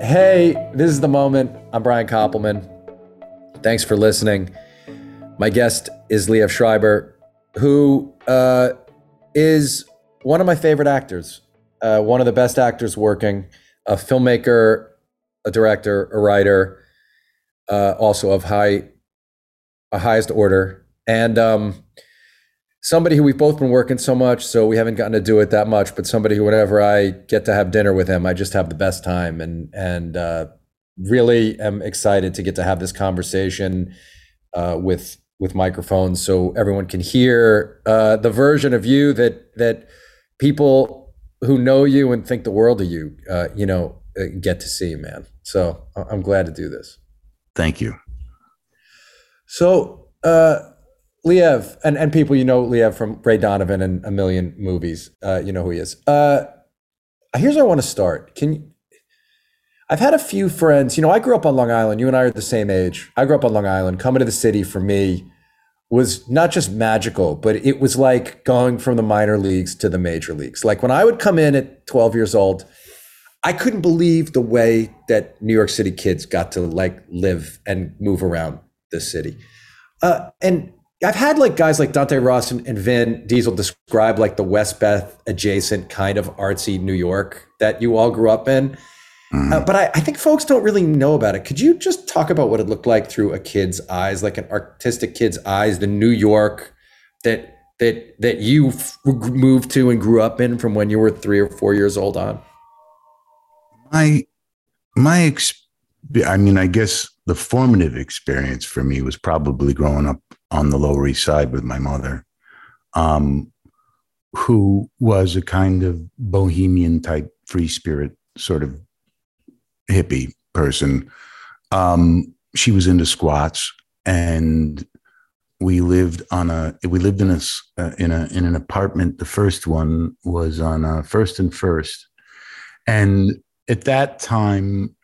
Hey, this is the moment. I'm Brian Koppelman. Thanks for listening. My guest is Liev Schreiber, who uh, is one of my favorite actors, uh, one of the best actors working, a filmmaker, a director, a writer, uh, also of high, a highest order, and um, somebody who we've both been working so much, so we haven't gotten to do it that much. But somebody who, whenever I get to have dinner with him, I just have the best time, and and uh, really am excited to get to have this conversation uh, with with microphones so everyone can hear uh, the version of you that that people who know you and think the world of you, uh, you know, uh, get to see, man. So I'm glad to do this. Thank you. So, uh, Liev, and, and people you know Liev from Ray Donovan and a million movies, uh, you know who he is. Uh, here's where I want to start. Can you, I've had a few friends, you know, I grew up on Long Island. You and I are the same age. I grew up on Long Island. Coming to the city for me was not just magical, but it was like going from the minor leagues to the major leagues. Like when I would come in at 12 years old, I couldn't believe the way that New York City kids got to like live and move around the city. Uh, and I've had like guys like Dante Ross and, and Vin Diesel describe like the Westbeth adjacent kind of artsy New York that you all grew up in. Mm-hmm. Uh, but I, I, think folks don't really know about it. Could you just talk about what it looked like through a kid's eyes, like an artistic kid's eyes, the New York that that that you f- moved to and grew up in from when you were three or four years old on? My my ex- I mean, I guess the formative experience for me was probably growing up on the Lower East Side with my mother, um, who was a kind of bohemian type free spirit sort of hippie person. Um, she was into squats, and we lived on a we lived in a uh, in a in an apartment. The first one was on a First and First, and at that time,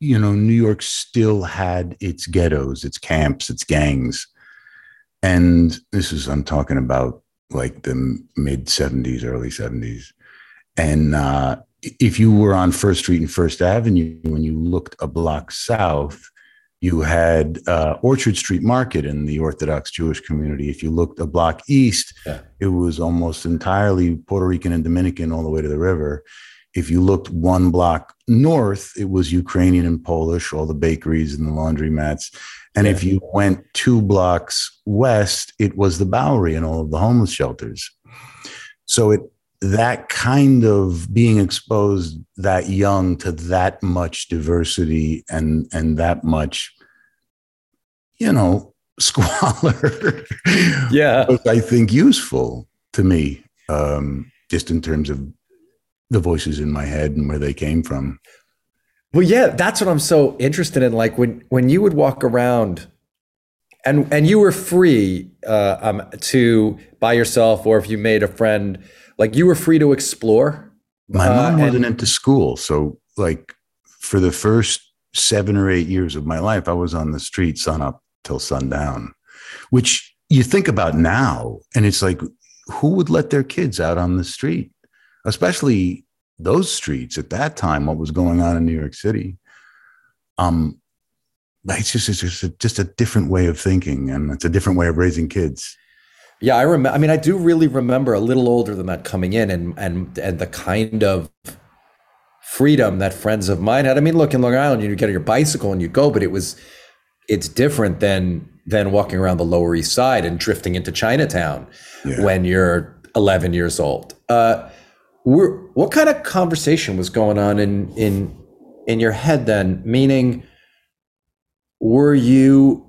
you know, New York still had its ghettos, its camps, its gangs, and this is I'm talking about like the mid '70s, early '70s, and uh, if you were on First Street and First Avenue, when you looked a block south, you had uh, Orchard Street Market in the Orthodox Jewish community. If you looked a block east, yeah. it was almost entirely Puerto Rican and Dominican all the way to the river. If you looked one block north, it was Ukrainian and Polish, all the bakeries and the laundromats. And yeah. if you went two blocks west, it was the Bowery and all of the homeless shelters. So it that kind of being exposed that young to that much diversity and and that much you know squalor yeah was, i think useful to me um, just in terms of the voices in my head and where they came from well yeah that's what i'm so interested in like when when you would walk around and and you were free uh, um, to by yourself or if you made a friend like you were free to explore. My mom uh, wasn't into school, so like for the first seven or eight years of my life, I was on the street sun up till sundown, which you think about now, and it's like, who would let their kids out on the street, especially those streets at that time? What was going on in New York City? Um, it's just it's just a, just a different way of thinking, and it's a different way of raising kids. Yeah, I remember. I mean, I do really remember a little older than that coming in, and and and the kind of freedom that friends of mine had. I mean, look in Long Island, you get on your bicycle and you go, but it was it's different than than walking around the Lower East Side and drifting into Chinatown yeah. when you're 11 years old. Uh, what kind of conversation was going on in in in your head then? Meaning, were you?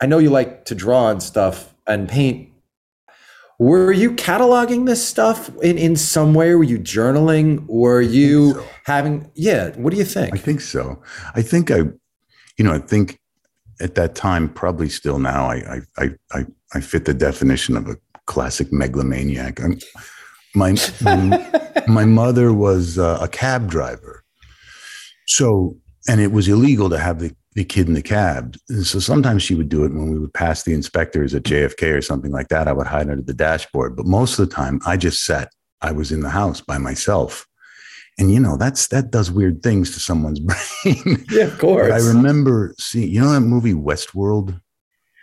I know you like to draw and stuff and paint were you cataloging this stuff in, in some way were you journaling were you so. having yeah what do you think i think so i think i you know i think at that time probably still now i i i, I fit the definition of a classic megalomaniac I'm, my my, my mother was uh, a cab driver so and it was illegal to have the the kid in the cab. And so sometimes she would do it when we would pass the inspectors at JFK or something like that. I would hide under the dashboard. But most of the time, I just sat, I was in the house by myself. and you know that's that does weird things to someone's brain. Yeah, of course. But I remember seeing, you know, that movie Westworld.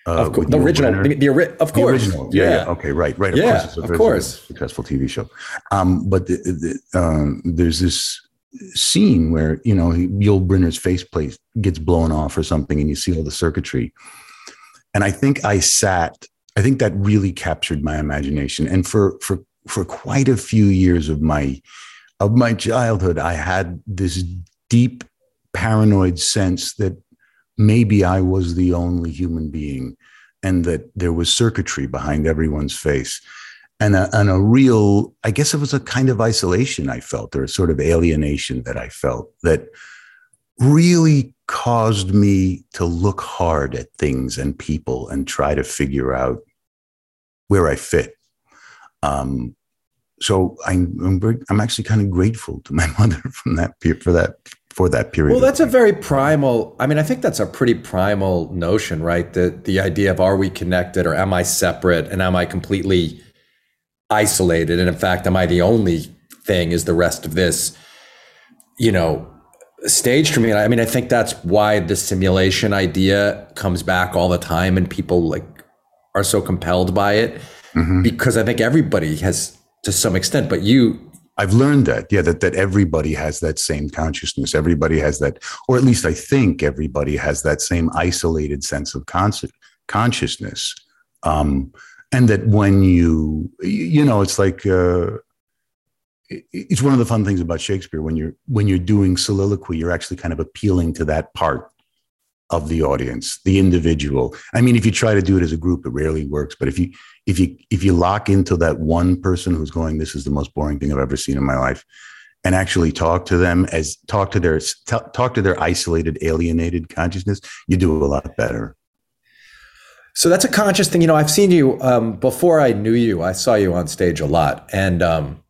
Uh, of course, the original, the, the, of course, the original. Yeah, yeah. yeah, Okay, right, right. Of yeah, course, of course. successful TV show. Um, but the, the, um, there's this scene where you know Yul Brynner's faceplate gets blown off or something, and you see all the circuitry. And I think I sat. I think that really captured my imagination. And for for for quite a few years of my of my childhood, I had this deep paranoid sense that maybe I was the only human being and that there was circuitry behind everyone's face. And a, and a real, I guess it was a kind of isolation I felt, or a sort of alienation that I felt that really caused me to look hard at things and people and try to figure out where I fit. Um, so I'm I'm, actually kind of grateful to my mother from that for that for that period. Well, that's a very primal. I mean, I think that's a pretty primal notion, right? The the idea of are we connected or am I separate and am I completely isolated? And in fact, am I the only thing? Is the rest of this, you know, staged for me? I mean, I think that's why the simulation idea comes back all the time, and people like are so compelled by it mm-hmm. because I think everybody has to some extent, but you I've learned that, yeah, that that everybody has that same consciousness. Everybody has that, or at least I think everybody has that same isolated sense of con- consciousness. Um, and that when you, you know, it's like uh, it's one of the fun things about Shakespeare when you're when you're doing soliloquy, you're actually kind of appealing to that part of the audience, the individual. I mean, if you try to do it as a group, it rarely works. But if you if you if you lock into that one person who's going, this is the most boring thing I've ever seen in my life, and actually talk to them as talk to their talk to their isolated, alienated consciousness, you do a lot better. So that's a conscious thing. You know, I've seen you um, before I knew you. I saw you on stage a lot, and um,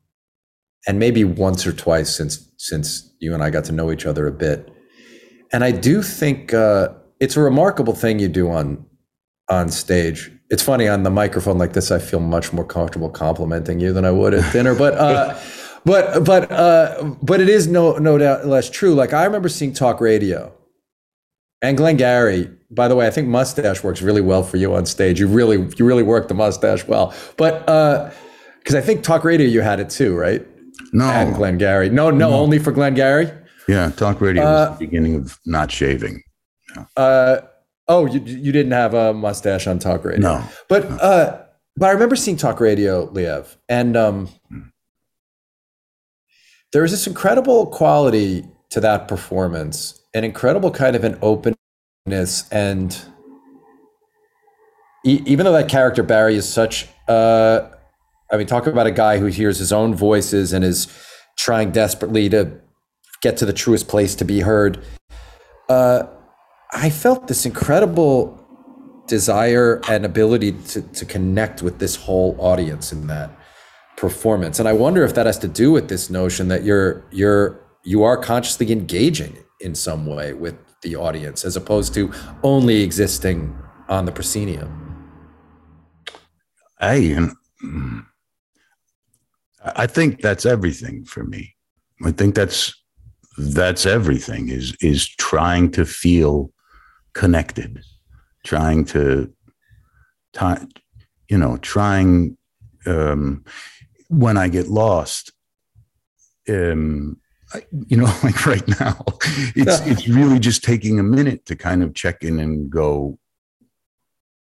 and maybe once or twice since since you and I got to know each other a bit and I do think uh, it's a remarkable thing you do on on stage. It's funny on the microphone like this. I feel much more comfortable complimenting you than I would at dinner, but. Uh, but but uh, but it is no no doubt less true. Like I remember seeing talk radio, and Glengarry. By the way, I think mustache works really well for you on stage. You really you really work the mustache well. But because uh, I think talk radio you had it too, right? No, and Glengarry. No, no, no, only for Glengarry. Yeah, talk radio uh, was the beginning of not shaving. Yeah. Uh, oh, you you didn't have a mustache on talk radio. No, but no. Uh, but I remember seeing talk radio, Liev, and um, mm. there was this incredible quality to that performance, an incredible kind of an openness, and e- even though that character Barry is such, uh, I mean, talk about a guy who hears his own voices and is trying desperately to get to the truest place to be heard. Uh, I felt this incredible desire and ability to, to connect with this whole audience in that performance. And I wonder if that has to do with this notion that you're you're you are consciously engaging in some way with the audience as opposed to only existing on the proscenium. I I think that's everything for me. I think that's that's everything is is trying to feel connected trying to you know trying um, when i get lost um, I, you know like right now it's it's really just taking a minute to kind of check in and go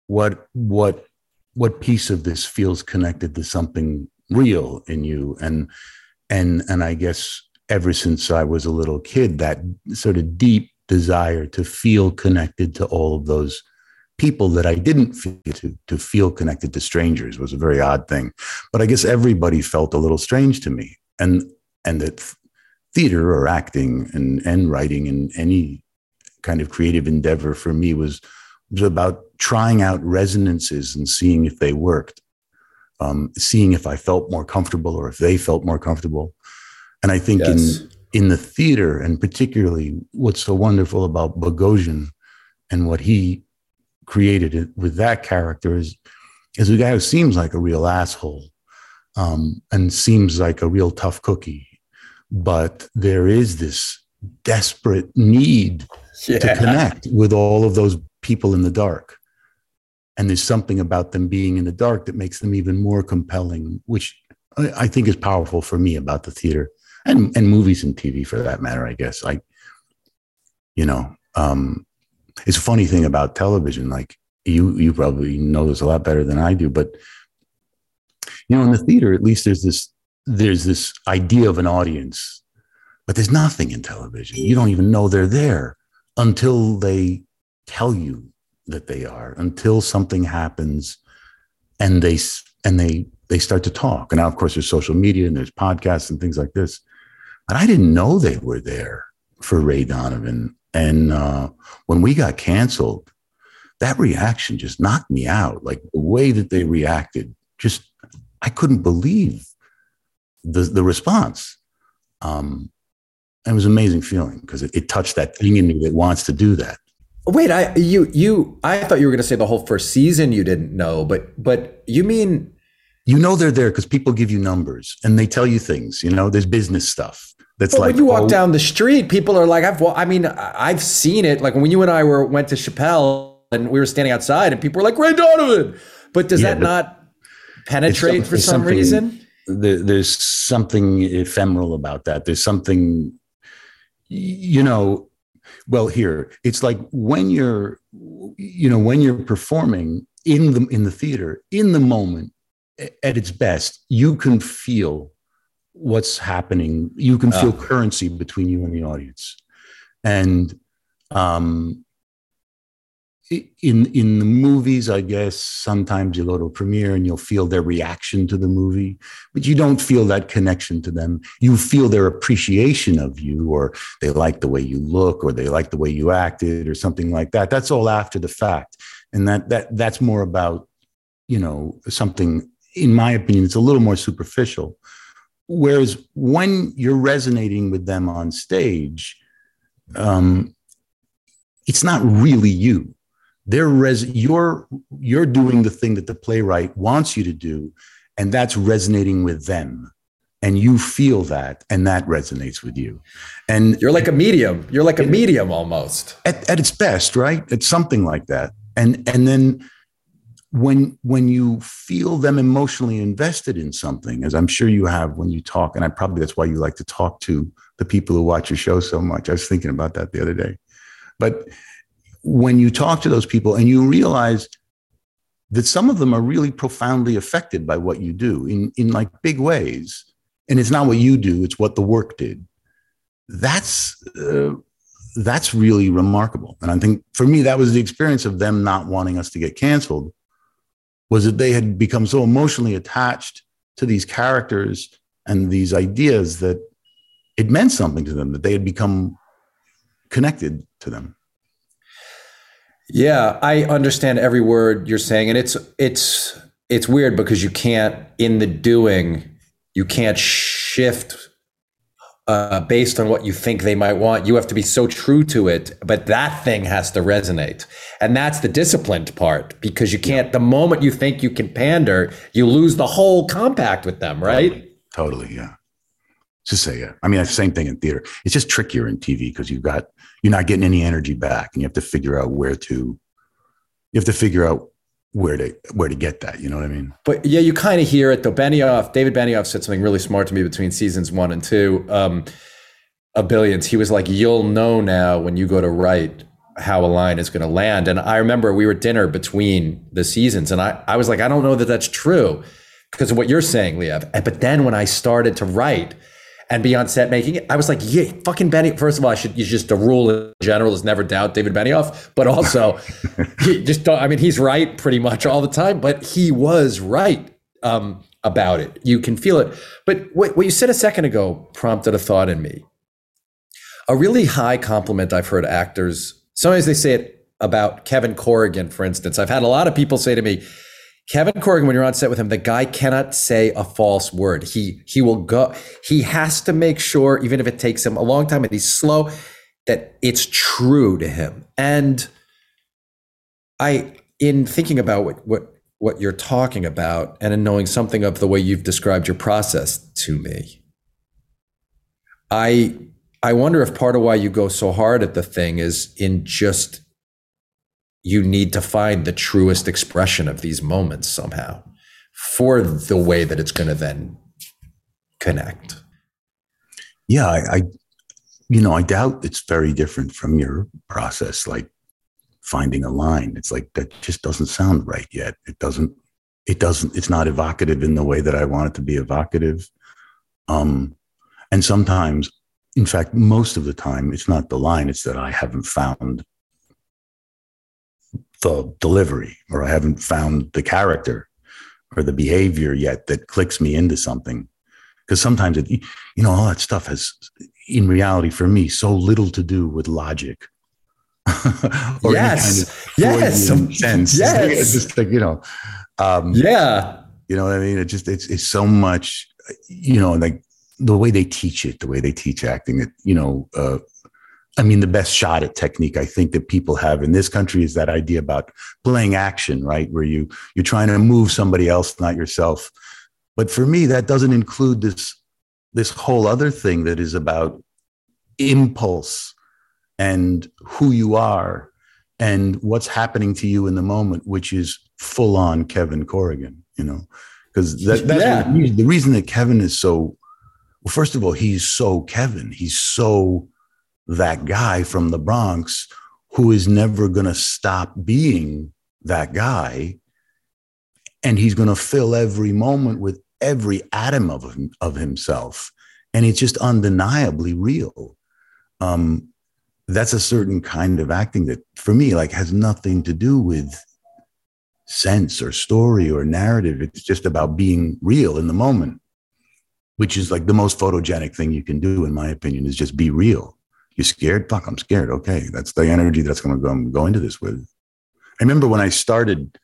what what what piece of this feels connected to something real in you? And and and i guess ever since I was a little kid, that sort of deep desire to feel connected to all of those people that I didn't feel to, to feel connected to strangers was a very odd thing. But I guess everybody felt a little strange to me. And and that theater or acting and, and writing and any kind of creative endeavor for me was was about trying out resonances and seeing if they worked. Um, seeing if I felt more comfortable or if they felt more comfortable. And I think yes. in in the theater, and particularly what's so wonderful about Bogosian and what he created with that character is is a guy who seems like a real asshole um, and seems like a real tough cookie, but there is this desperate need yeah. to connect with all of those people in the dark. And there's something about them being in the dark that makes them even more compelling, which I think is powerful for me about the theater and, and movies and TV for that matter, I guess. I, you know, um, it's a funny thing about television. Like you, you probably know this a lot better than I do, but you know, in the theater, at least there's this, there's this idea of an audience, but there's nothing in television. You don't even know they're there until they tell you that they are, until something happens and they, and they, they start to talk. And now, of course, there's social media and there's podcasts and things like this. But I didn't know they were there for Ray Donovan. And uh, when we got canceled, that reaction just knocked me out. Like the way that they reacted, just I couldn't believe the the response. Um, it was an amazing feeling because it, it touched that thing in me that wants to do that. Wait, I you you I thought you were going to say the whole first season you didn't know, but but you mean you know they're there because people give you numbers and they tell you things. You know, there's business stuff. That's well, like when you walk oh, down the street, people are like, I've well, I mean, I've seen it. Like when you and I were went to Chappelle and we were standing outside and people were like, Ray Donovan. But does yeah, that but not penetrate for some reason? There, there's something ephemeral about that. There's something, you know, well, here it's like when you're, you know, when you're performing in the in the theater in the moment at its best, you can feel what's happening. You can feel uh. currency between you and the audience, and um, in in the movies, I guess sometimes you go to a premiere and you'll feel their reaction to the movie, but you don't feel that connection to them. You feel their appreciation of you, or they like the way you look, or they like the way you acted, or something like that. That's all after the fact, and that that that's more about you know something. In my opinion, it's a little more superficial. Whereas when you're resonating with them on stage, um, it's not really you. They're res- you're you're doing the thing that the playwright wants you to do and that's resonating with them. And you feel that and that resonates with you. And you're like a medium. You're like a medium almost. At, at its best right? It's something like that. And and then when when you feel them emotionally invested in something as i'm sure you have when you talk and i probably that's why you like to talk to the people who watch your show so much i was thinking about that the other day but when you talk to those people and you realize that some of them are really profoundly affected by what you do in, in like big ways. And it's not what you do, it's what the work did. That's, uh, that's really remarkable. And I think for me, that was the experience of them not wanting us to get canceled was that they had become so emotionally attached to these characters and these ideas that it meant something to them, that they had become connected to them. Yeah, I understand every word you're saying, and it's it's it's weird because you can't in the doing you can't shift uh, based on what you think they might want. You have to be so true to it, but that thing has to resonate, and that's the disciplined part because you can't. The moment you think you can pander, you lose the whole compact with them, right? Totally, yeah. Just say yeah. I mean, same thing in theater. It's just trickier in TV because you've got you're not getting any energy back and you have to figure out where to you have to figure out where to where to get that you know what i mean? But yeah you kind of hear it though. Benioff david benioff said something really smart to me between seasons one and two um, of billions he was like you'll know now when you go to write how a line is going to land. And i remember we were dinner between the seasons and i, I was like i don't know that that's true. Because of what you're saying Liev. but then when i started to write and be on set making it. I was like, yeah, fucking Benny. First of all, I should use just a rule in general is never doubt David Benioff, but also he just don't. I mean, he's right pretty much all the time, but he was right um, about it. You can feel it. But what, what you said a second ago prompted a thought in me. A really high compliment I've heard actors. Sometimes they say it about Kevin Corrigan, for instance. I've had a lot of people say to me, Kevin Corrigan, when you're on set with him, the guy cannot say a false word. He he will go. He has to make sure, even if it takes him a long time and he's slow, that it's true to him. And I, in thinking about what what what you're talking about, and in knowing something of the way you've described your process to me, I I wonder if part of why you go so hard at the thing is in just you need to find the truest expression of these moments somehow for the way that it's going to then connect. Yeah, I, I, you know, I doubt it's very different from your process, like finding a line. It's like that just doesn't sound right yet. It doesn't. It doesn't. It's not evocative in the way that I want it to be evocative. Um, and sometimes, in fact, most of the time, it's not the line. It's that I haven't found the delivery or I haven't found the character or the behavior yet that clicks me into something. Because sometimes it, you know, all that stuff has, in reality, for me, so little to do with logic. or yes. Kind of yes. sense. Yes. It's just like, you know, um, yeah. You know what I mean? It just, it's, it's so much, you know, like the way they teach it, the way they teach acting, it, you know, uh, I mean, the best shot at technique I think that people have in this country is that idea about playing action, right? Where you you're trying to move somebody else, not yourself. But for me, that doesn't include this this whole other thing that is about impulse and who you are and what's happening to you in the moment, which is full on Kevin Corrigan, you know, because that, that's yeah. the reason that Kevin is so. Well, first of all, he's so Kevin. He's so that guy from the Bronx who is never going to stop being that guy. And he's going to fill every moment with every atom of, him, of himself. And it's just undeniably real. Um, that's a certain kind of acting that for me, like has nothing to do with sense or story or narrative. It's just about being real in the moment, which is like the most photogenic thing you can do, in my opinion, is just be real. You scared? Fuck, I'm scared. Okay. That's the energy that's going to go, go into this with. I remember when I started,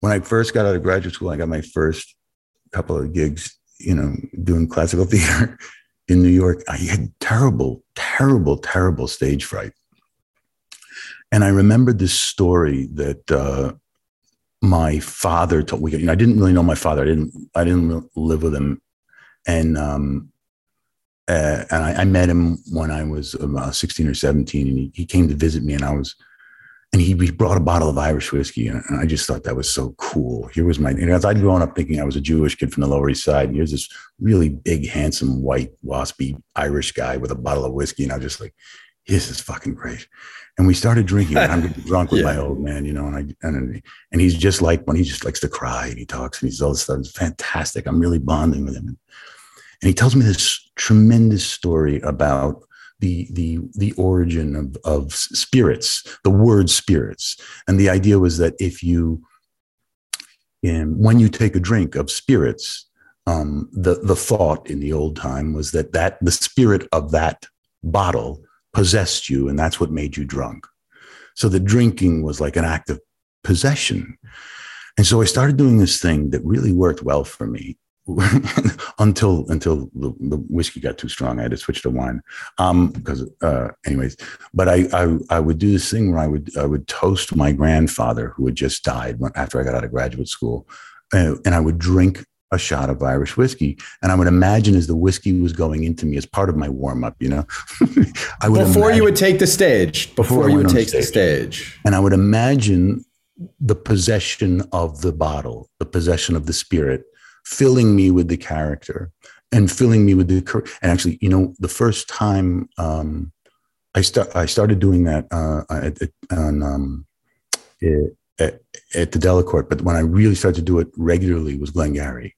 when I first got out of graduate school, I got my first couple of gigs, you know, doing classical theater in New York. I had terrible, terrible, terrible stage fright. And I remembered this story that uh, my father told me. You know, I didn't really know my father. I didn't. I didn't live with him, and um, uh, and I, I, met him when I was about 16 or 17, and he, he came to visit me, and I was, and he, he brought a bottle of Irish whiskey, and, I just thought that was so cool. Here was my, and as I'd grown up thinking I was a Jewish kid from the Lower East Side, and here's this really big, handsome, white, waspy Irish guy with a bottle of whiskey, and I was just like, this is fucking great. And we started drinking, and I'm drunk with yeah. my old man, you know, and I and and he's just like when he just likes to cry and he talks and he's all this stuff. It's fantastic. I'm really bonding with him. And he tells me this tremendous story about the the the origin of, of spirits, the word spirits. And the idea was that if you in, when you take a drink of spirits, um, the the thought in the old time was that that the spirit of that bottle possessed you, and that's what made you drunk. So the drinking was like an act of possession. And so I started doing this thing that really worked well for me. until until the, the, whiskey got too strong. I had to switch to wine. Um, because uh, anyways, but I, I I would do this thing where I would I would toast my grandfather who had just died after I got out of graduate school, uh, and I would drink a shot of Irish whiskey, and I would imagine as the whiskey was going into me as part of my warm up, you know, I would before imagine, you would take the stage, before, before you would take stage, the stage, and I would imagine the possession of the bottle, the possession of the spirit filling me with the character and filling me with the and actually you know the first time um, I start I started doing that uh, at, at, um, at, at the Delacorte, but when I really started to do it regularly was Glengarry,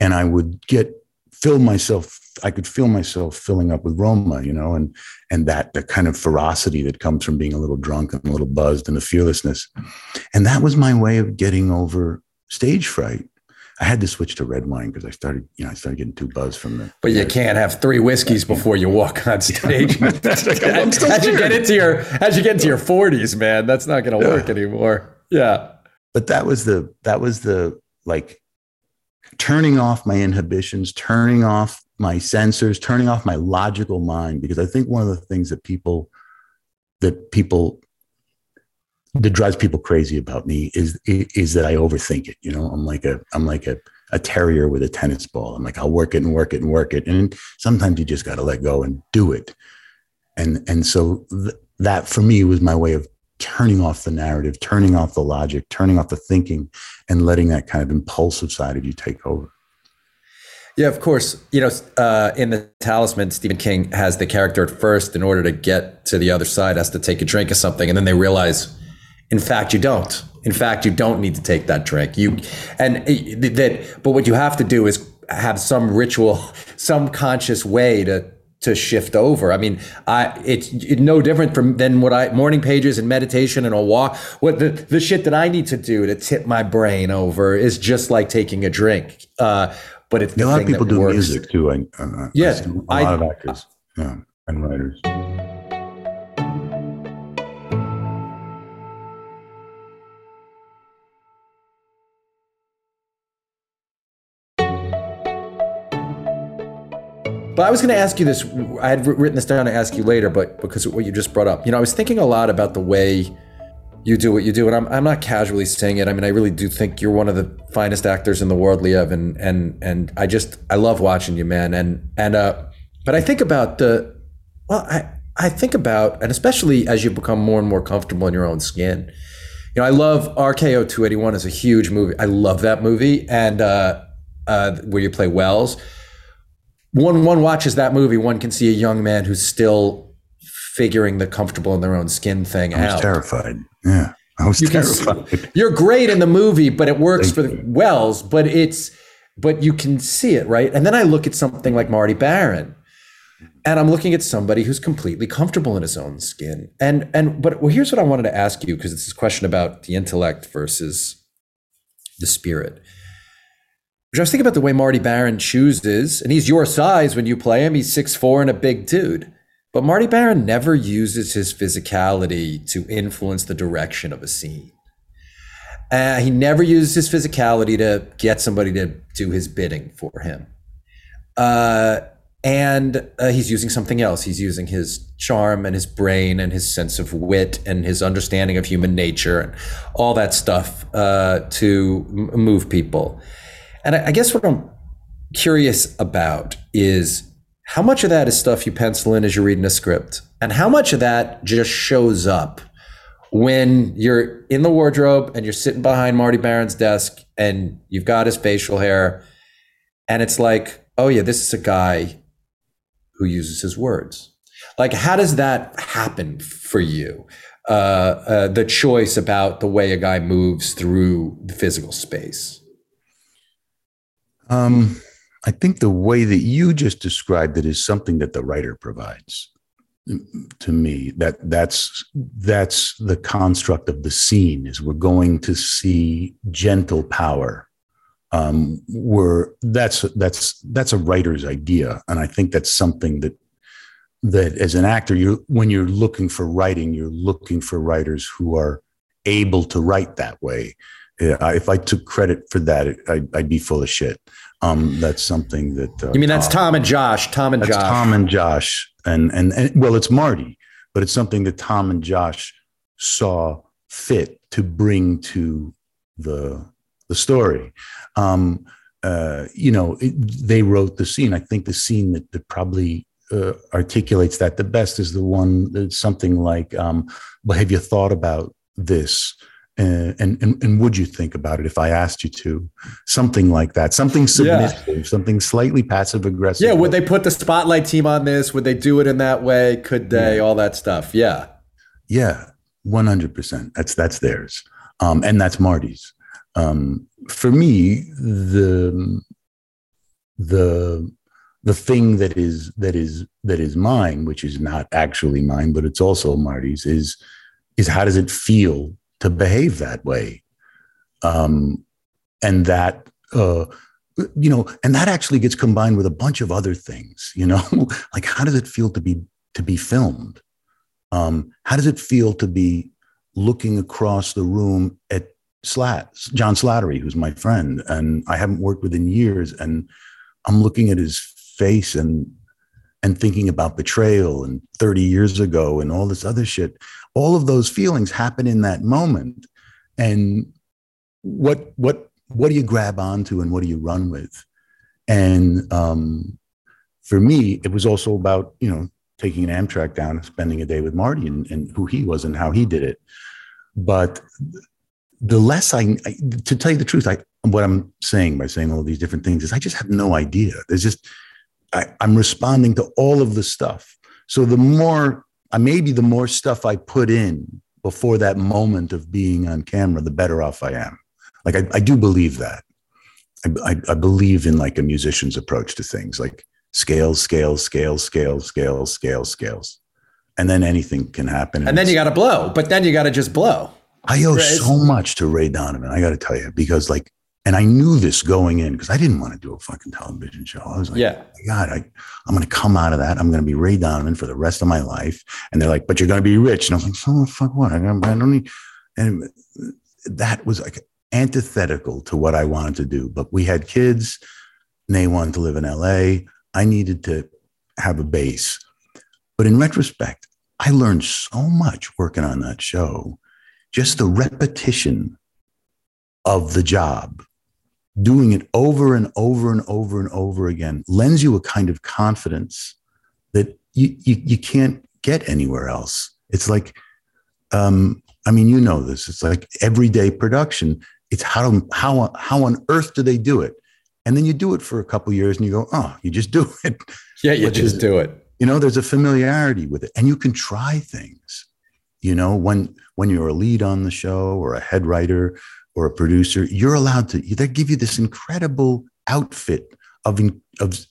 and I would get fill myself I could feel myself filling up with Roma, you know, and and that the kind of ferocity that comes from being a little drunk and a little buzzed and the fearlessness. And that was my way of getting over stage fright. I had to switch to red wine because I started, you know, I started getting too buzzed from the. But you can't have three whiskeys before you walk on stage. as, you get into your as you get into your forties, man, that's not going to work anymore. Yeah. But that was the that was the like turning off my inhibitions, turning off my censors, turning off my logical mind because I think one of the things that people that people that drives people crazy about me is is that I overthink it. You know, I'm like a I'm like a a terrier with a tennis ball. I'm like, I'll work it and work it and work it. And sometimes you just got to let go and do it. And, and so th- that for me was my way of turning off the narrative, turning off the logic, turning off the thinking, and letting that kind of impulsive side of you take over. Yeah, of course. You know, uh, in the Talisman, Stephen King has the character at first, in order to get to the other side, has to take a drink of something, and then they realize, in fact, you don't. In fact, you don't need to take that drink. You and that, but what you have to do is have some ritual, some conscious way to to shift over. I mean, I it's, it's no different from than what I morning pages and meditation and a walk. What the the shit that I need to do to tip my brain over is just like taking a drink. Uh, but it's a lot of people do works. music too. I, uh, yeah, I a lot of actors, yeah, and writers. But I was going to ask you this. I had written this down to ask you later, but because of what you just brought up, you know, I was thinking a lot about the way you do what you do, and I'm I'm not casually saying it. I mean, I really do think you're one of the finest actors in the world, Liev, and and and I just I love watching you, man. And and uh, but I think about the well, I I think about, and especially as you become more and more comfortable in your own skin. You know, I love RKO 281 is a huge movie. I love that movie, and uh, uh, where you play Welles one one watches that movie, one can see a young man who's still figuring the comfortable in their own skin thing out. I was out. Terrified. Yeah. I was you terrified. See, you're great in the movie, but it works Thank for the Welles, but it's but you can see it, right? And then I look at something like Marty Baron. And I'm looking at somebody who's completely comfortable in his own skin. And and but well, here's what I wanted to ask you, because it's this question about the intellect versus the spirit. I was thinking about the way Marty Baron chooses, and he's your size when you play him. He's six four and a big dude. But Marty Baron never uses his physicality to influence the direction of a scene. Uh, he never uses his physicality to get somebody to do his bidding for him. Uh, and uh, he's using something else. He's using his charm and his brain and his sense of wit and his understanding of human nature and all that stuff uh, to m- move people. And I, I guess what I'm curious about is how much of that is stuff you pencil in as you're reading a script, and how much of that just shows up when you're in the wardrobe and you're sitting behind Marty Baron's desk and you've got his facial hair, and it's like, oh yeah, this is a guy who uses his words. Like, how does that happen for you? Uh, uh, the choice about the way a guy moves through the physical space. Um, I think the way that you just described it is something that the writer provides to me. That that's that's the construct of the scene. Is we're going to see gentle power. Um, we're that's that's that's a writer's idea, and I think that's something that that as an actor, you when you're looking for writing, you're looking for writers who are able to write that way. if I took credit for that, I'd, I'd be full of shit. Um, that's something that uh, you mean that's Tom, Tom and Josh. Tom and Josh. Tom and Josh, and, and and well, it's Marty, but it's something that Tom and Josh saw fit to bring to the the story. Um, uh, you know, it, they wrote the scene. I think the scene that, that probably uh, articulates that the best is the one that's something like, um, "Well, have you thought about this?" And, and and would you think about it if I asked you to? Something like that, something submissive, yeah. something slightly passive aggressive. Yeah, would they put the spotlight team on this? Would they do it in that way? Could they? Yeah. All that stuff. Yeah, yeah, one hundred percent. That's that's theirs, um, and that's Marty's. Um, for me, the the the thing that is that is that is mine, which is not actually mine, but it's also Marty's, is is how does it feel to behave that way. Um, and that, uh, you know, and that actually gets combined with a bunch of other things, you know, like how does it feel to be, to be filmed? Um, how does it feel to be looking across the room at Slat, John Slattery, who's my friend, and I haven't worked with in years, and I'm looking at his face and and thinking about betrayal and 30 years ago and all this other shit all of those feelings happen in that moment and what what what do you grab onto and what do you run with? And um, for me, it was also about, you know, taking an Amtrak down and spending a day with Marty and, and who he was and how he did it. But the less I, I, to tell you the truth, I, what I'm saying by saying all these different things is I just have no idea. There's just, I, I'm responding to all of the stuff. So the more, uh, maybe the more stuff I put in before that moment of being on camera, the better off I am. Like I, I do believe that. I, I, I believe in like a musician's approach to things, like scales, scales, scales, scales, scales, scales, scales, and then anything can happen. And then you got to blow, but then you got to just blow. I owe so much to Ray Donovan. I got to tell you, because like, and I knew this going in because I didn't want to do a fucking television show. I was like, yeah, oh God, I, I'm going to come out of that. I'm going to be Ray Donovan for the rest of my life. And they're like, but you're going to be rich. And I was like, so fuck what? I, I don't need. And that was like antithetical to what I wanted to do. But we had kids. They wanted to live in LA. I needed to have a base. But in retrospect, I learned so much working on that show. Just the repetition of the job, doing it over and over and over and over again, lends you a kind of confidence that you, you, you can't get anywhere else. It's like, um, I mean, you know this. It's like everyday production. It's how how how on earth do they do it? And then you do it for a couple years, and you go, oh, you just do it. Yeah, you just is, do it. You know, there's a familiarity with it, and you can try things. You know, when when you're a lead on the show or a head writer or a producer, you're allowed to. They give you this incredible outfit of of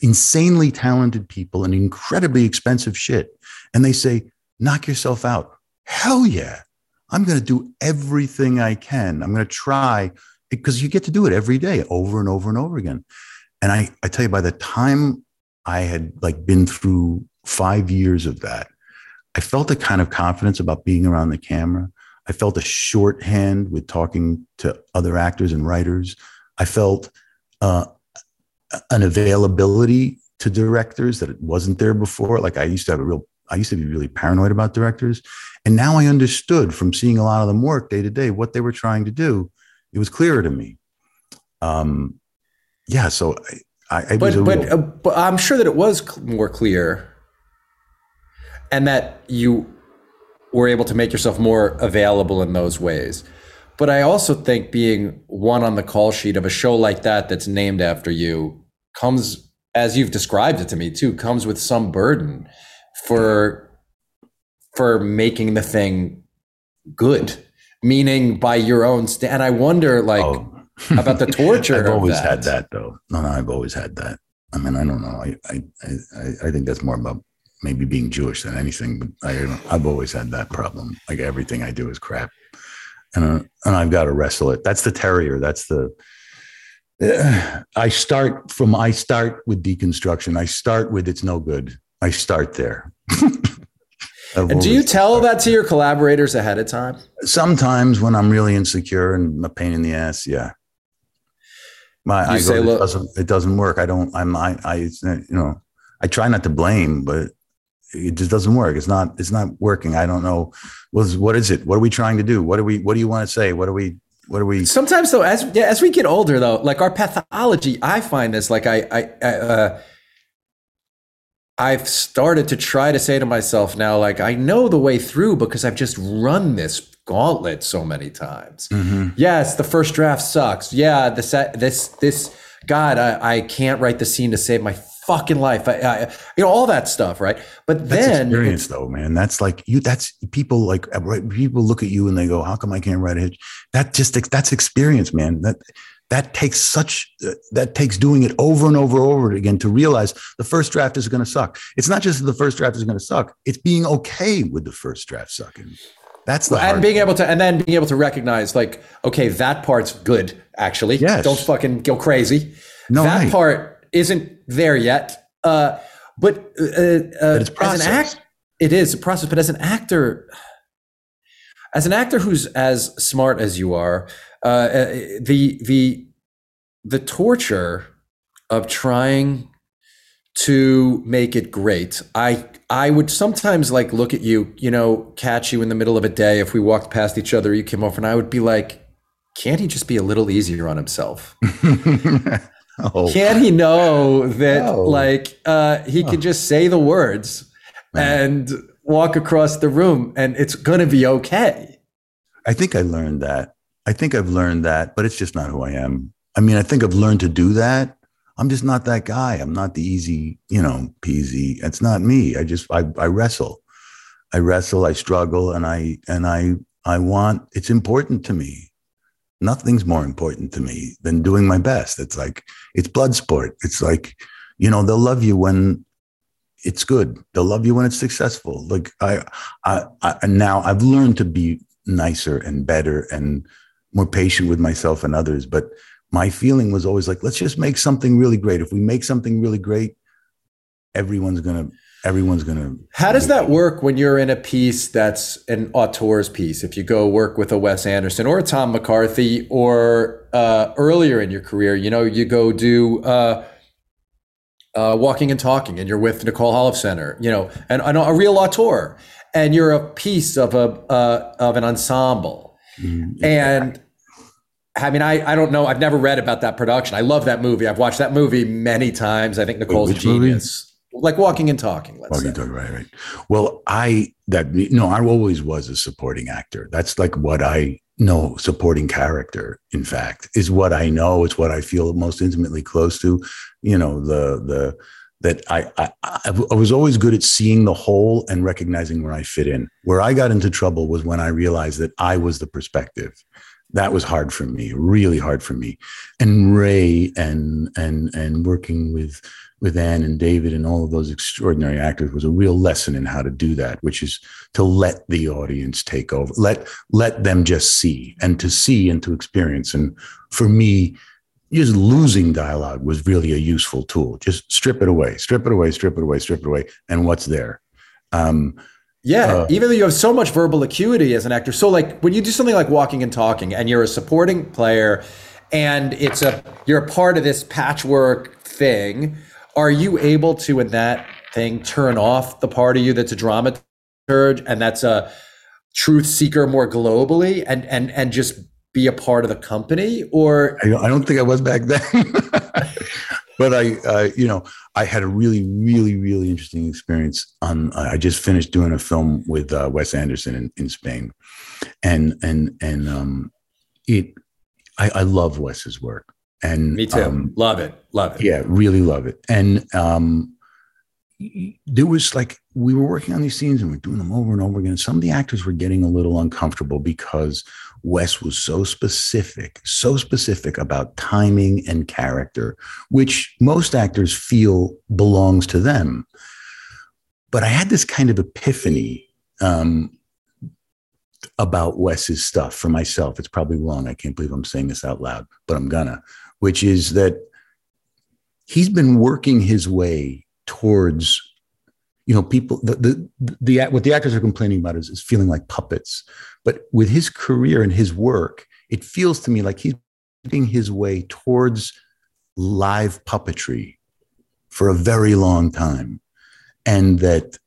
insanely talented people and incredibly expensive shit, and they say, knock yourself out. Hell yeah. I'm going to do everything I can. I'm going to try because you get to do it every day over and over and over again. And I, I tell you, by the time I had like been through five years of that, I felt a kind of confidence about being around the camera. I felt a shorthand with talking to other actors and writers. I felt uh, an availability to directors that it wasn't there before. Like I used to have a real, I used to be really paranoid about directors. And now I understood from seeing a lot of them work day to day what they were trying to do. It was clearer to me. Um, yeah. So I, I but, but, real, uh, but I'm sure that it was more clear and that you were able to make yourself more available in those ways. But I also think being one on the call sheet of a show like that that's named after you comes, as you've described it to me too, comes with some burden for for making the thing good, meaning by your own stand. And I wonder, like, oh. about the torture. I've always that. had that, though. No, no, I've always had that. I mean, I don't know. I, I, I, I think that's more about maybe being Jewish than anything. But I, I've always had that problem. Like everything I do is crap, and uh, and I've got to wrestle it. That's the terrier. That's the. Uh, I start from. I start with deconstruction. I start with it's no good. I start there. and do you tell that to your collaborators ahead of time? Sometimes when I'm really insecure and a pain in the ass, yeah. My, you I say, go, look, it doesn't, it doesn't work. I don't, I'm, I, I, you know, I try not to blame, but it just doesn't work. It's not, it's not working. I don't know. What is, what is it? What are we trying to do? What do we, what do you want to say? What are we, what are we? Sometimes though, as, yeah, as we get older though, like our pathology, I find this like I, I, I uh, I've started to try to say to myself now, like, I know the way through because I've just run this gauntlet so many times. Mm-hmm. Yes, the first draft sucks. Yeah, the set, this, this, God, I, I can't write the scene to save my fucking life. I, I, you know, all that stuff, right? But that's then experience though, man. That's like you, that's people like people look at you and they go, how come I can't write a hit? That just, that's experience, man. That, that takes such uh, that takes doing it over and over and over again to realize the first draft is going to suck it's not just the first draft is going to suck it's being okay with the first draft sucking that's the and being able to and then being able to recognize like okay that part's good actually yes. don't fucking go crazy no that right. part isn't there yet uh, but, uh, uh, it's as an act it is a process but as an actor as an actor who's as smart as you are uh, uh, the the the torture of trying to make it great. I I would sometimes like look at you, you know, catch you in the middle of a day if we walked past each other, you came over, and I would be like, can't he just be a little easier on himself? oh. Can't he know that oh. like uh, he can just say the words and walk across the room and it's going to be okay? I think I learned that. I think I've learned that, but it's just not who I am. I mean, I think I've learned to do that. I'm just not that guy. I'm not the easy, you know, peasy. It's not me. I just I, I wrestle. I wrestle, I struggle, and I and I I want it's important to me. Nothing's more important to me than doing my best. It's like it's blood sport. It's like, you know, they'll love you when it's good. They'll love you when it's successful. Like I I, I now I've learned to be nicer and better and more patient with myself and others. But my feeling was always like, let's just make something really great. If we make something really great, everyone's gonna everyone's gonna. How does that work when you're in a piece that's an auteur's piece? If you go work with a Wes Anderson or a Tom McCarthy, or uh, earlier in your career, you know, you go do. Uh, uh, walking and talking, and you're with Nicole Holofcener, you know, and, and a real auteur, and you're a piece of a uh, of an ensemble, mm-hmm. and I mean, I, I don't know. I've never read about that production. I love that movie. I've watched that movie many times. I think Nicole's Wait, a genius. Movie? Like Walking and Talking. Let's walking say. Talking, right, right. Well, I that no, I always was a supporting actor. That's like what I know. Supporting character, in fact, is what I know. It's what I feel most intimately close to. You know, the the that I, I I was always good at seeing the whole and recognizing where I fit in. Where I got into trouble was when I realized that I was the perspective that was hard for me, really hard for me. And Ray and and and working with with Anne and David and all of those extraordinary actors was a real lesson in how to do that, which is to let the audience take over, let let them just see and to see and to experience. And for me, just losing dialogue was really a useful tool. Just strip it away, strip it away, strip it away, strip it away, and what's there. Um, yeah, uh, even though you have so much verbal acuity as an actor. So like when you do something like walking and talking and you're a supporting player and it's a you're a part of this patchwork thing, are you able to in that thing turn off the part of you that's a dramaturg and that's a truth seeker more globally and and and just be a part of the company or I don't think I was back then. but I, uh, you know, I had a really, really, really interesting experience. On I just finished doing a film with uh, Wes Anderson in, in Spain, and and and um, it. I, I love Wes's work, and me too. Um, love it, love it. Yeah, really love it. And um, there was like we were working on these scenes and we're doing them over and over again. Some of the actors were getting a little uncomfortable because Wes was so specific, so specific about timing and character, which most actors feel belongs to them. But I had this kind of epiphany um, about Wes's stuff for myself. It's probably wrong. I can't believe I'm saying this out loud, but I'm gonna, which is that he's been working his way towards you know people the, the the what the actors are complaining about is, is feeling like puppets. But with his career and his work it feels to me like he's making his way towards live puppetry for a very long time and that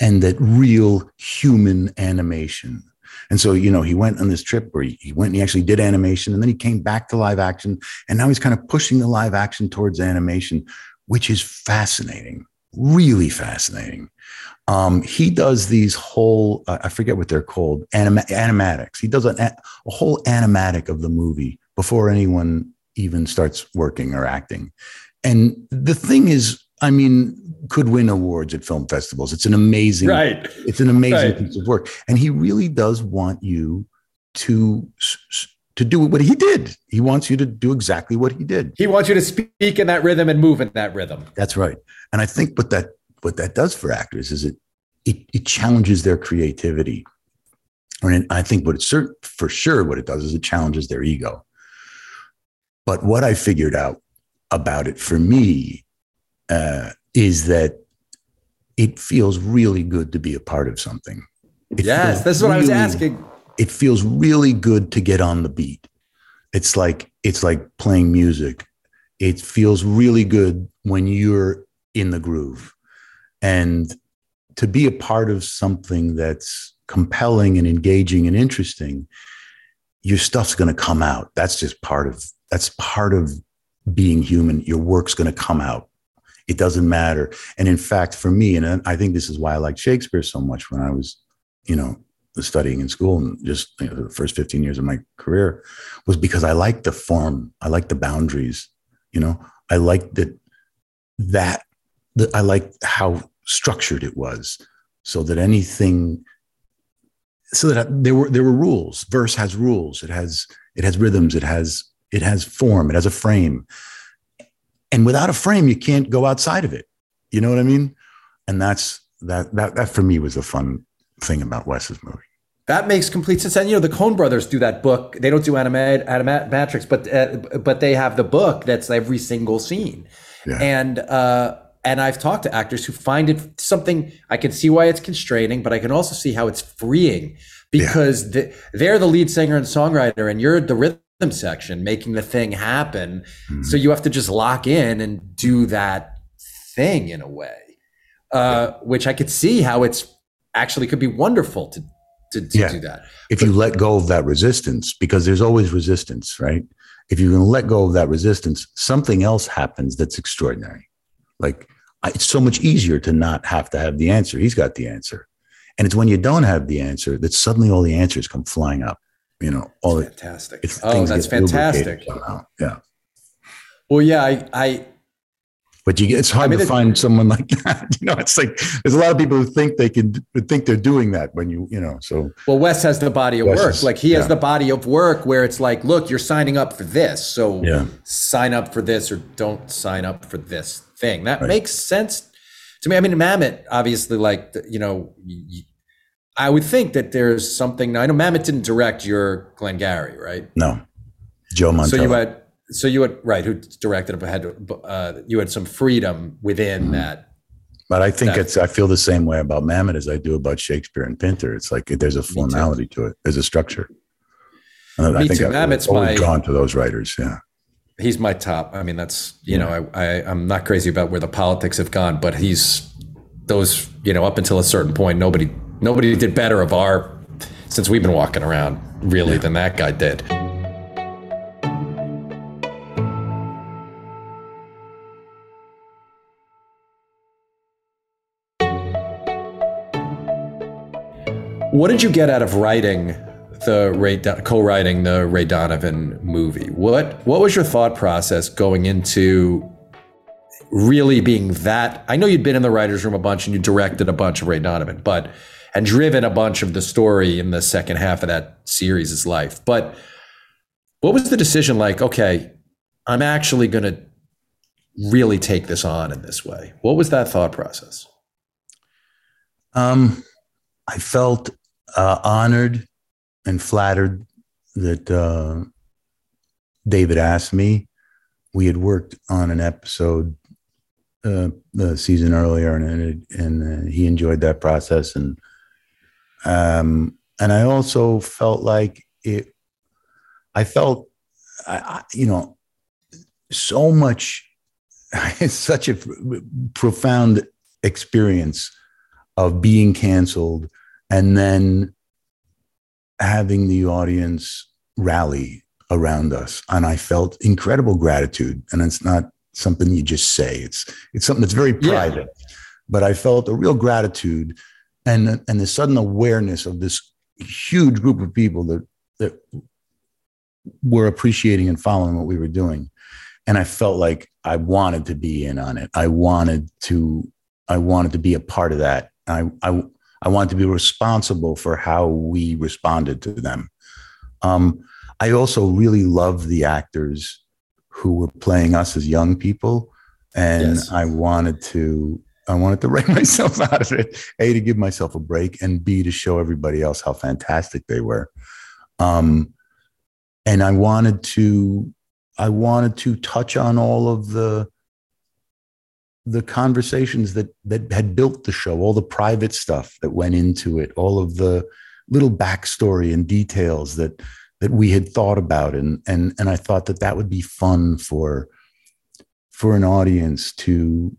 and that real human animation and so you know he went on this trip where he, he went and he actually did animation and then he came back to live action and now he's kind of pushing the live action towards animation which is fascinating really fascinating. Um, he does these whole, uh, I forget what they're called, anim- animatics. He does a, a whole animatic of the movie before anyone even starts working or acting. And the thing is, I mean, could win awards at film festivals. It's an amazing, right. It's an amazing right. piece of work. And he really does want you to to do what he did. He wants you to do exactly what he did. He wants you to speak in that rhythm and move in that rhythm. That's right. And I think what that what that does for actors is it it, it challenges their creativity. And I think what it's certain for sure what it does is it challenges their ego. But what I figured out about it for me uh, is that it feels really good to be a part of something. It yes, that's what really, I was asking it feels really good to get on the beat. It's like it's like playing music. It feels really good when you're in the groove. And to be a part of something that's compelling and engaging and interesting your stuff's going to come out. That's just part of that's part of being human. Your work's going to come out. It doesn't matter. And in fact, for me, and I think this is why I liked Shakespeare so much when I was, you know, studying in school and just you know, the first 15 years of my career was because I liked the form. I liked the boundaries. You know, I liked that that, that I liked how structured it was so that anything so that there were there were rules verse has rules it has it has rhythms it has it has form it has a frame and without a frame you can't go outside of it you know what i mean and that's that that that for me was the fun thing about wes's movie that makes complete sense. And you know, the Coen brothers do that book. They don't do animat- animatics, but uh, but they have the book that's every single scene. Yeah. And uh, and I've talked to actors who find it something I can see why it's constraining, but I can also see how it's freeing because yeah. the, they're the lead singer and songwriter, and you're the rhythm section making the thing happen. Mm-hmm. So you have to just lock in and do that thing in a way, uh, which I could see how it's actually could be wonderful to to, to yeah. do that. If but, you let go of that resistance, because there's always resistance, right? If you can let go of that resistance, something else happens that's extraordinary. Like it's so much easier to not have to have the answer. He's got the answer. And it's when you don't have the answer that suddenly all the answers come flying up. You know, all the fantastic. It, oh, that's fantastic. Yeah. Well, yeah, I, I but you it's hard I mean, to find someone like that. You know, it's like there's a lot of people who think they can think they're doing that when you, you know, so. Well, Wes has the body of Wes work. Is, like he yeah. has the body of work where it's like, look, you're signing up for this. So yeah. sign up for this or don't sign up for this thing. That right. makes sense to me. I mean, Mamet, obviously, like, you know, I would think that there's something. I know Mamet didn't direct your Glengarry, right? No. Joe Mantello. So you had so you had right who directed it but had uh, you had some freedom within mm-hmm. that but i think that, it's i feel the same way about mamet as i do about shakespeare and pinter it's like there's a formality to it there's a structure and me I think too. Mamet's my, drawn to those writers yeah he's my top i mean that's you know I, I i'm not crazy about where the politics have gone but he's those you know up until a certain point nobody nobody did better of our since we've been walking around really yeah. than that guy did What did you get out of writing the Ray co-writing the Ray Donovan movie? What what was your thought process going into really being that? I know you'd been in the writers' room a bunch and you directed a bunch of Ray Donovan, but and driven a bunch of the story in the second half of that series' life. But what was the decision like? Okay, I'm actually going to really take this on in this way. What was that thought process? Um, I felt uh, honored and flattered that uh, David asked me. We had worked on an episode uh, the season earlier, and it, and uh, he enjoyed that process, and um, and I also felt like it. I felt, I, you know, so much. It's such a profound experience of being canceled and then having the audience rally around us and i felt incredible gratitude and it's not something you just say it's it's something that's very private yeah. but i felt a real gratitude and and the sudden awareness of this huge group of people that that were appreciating and following what we were doing and i felt like i wanted to be in on it i wanted to i wanted to be a part of that i i I wanted to be responsible for how we responded to them. Um, I also really loved the actors who were playing us as young people, and yes. I wanted to I wanted to write myself out of it. A to give myself a break, and B to show everybody else how fantastic they were. Um, and I wanted to I wanted to touch on all of the the conversations that that had built the show, all the private stuff that went into it, all of the little backstory and details that that we had thought about, and and and I thought that that would be fun for for an audience to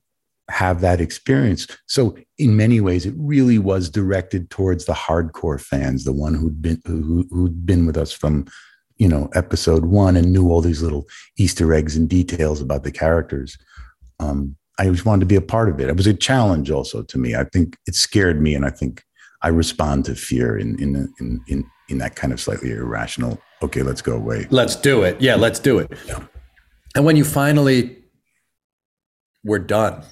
have that experience. So in many ways, it really was directed towards the hardcore fans, the one who'd been who, who'd been with us from you know, episode one and knew all these little Easter eggs and details about the characters. Um, I just wanted to be a part of it. It was a challenge also to me. I think it scared me, and I think I respond to fear in in in in, in that kind of slightly irrational. Okay, let's go away. Let's do it. Yeah, let's do it. Yeah. And when you finally were done,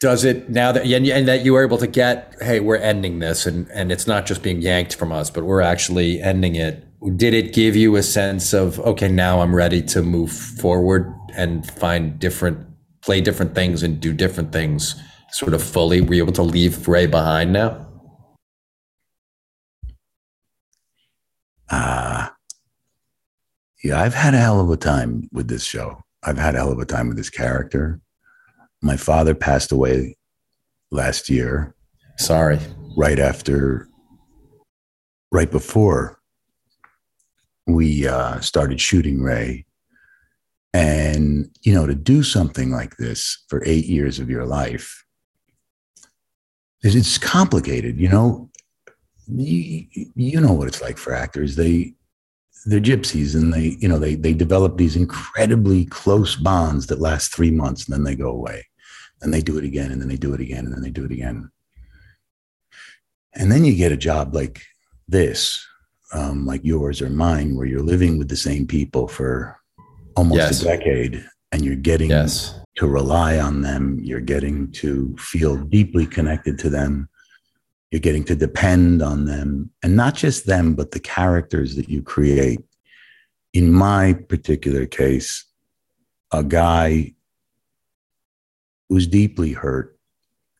does it now that and, and that you were able to get hey we're ending this and and it's not just being yanked from us but we're actually ending it. Did it give you a sense of okay now i'm ready to move forward and find different play different things and do different things sort of fully? Were you able to leave ray behind now? Uh yeah i've had a hell of a time with this show. I've had a hell of a time with this character my father passed away last year. Sorry. Right after, right before we uh, started shooting Ray. And, you know, to do something like this for eight years of your life, it's complicated, you know. You, you know what it's like for actors. They they're gypsies and they you know they they develop these incredibly close bonds that last three months and then they go away and they do it again and then they do it again and then they do it again. And then you get a job like this um, like yours or mine where you're living with the same people for almost yes. a decade and you're getting yes. to rely on them. You're getting to feel deeply connected to them. You're getting to depend on them. And not just them but the characters that you create. In my particular case a guy who's deeply hurt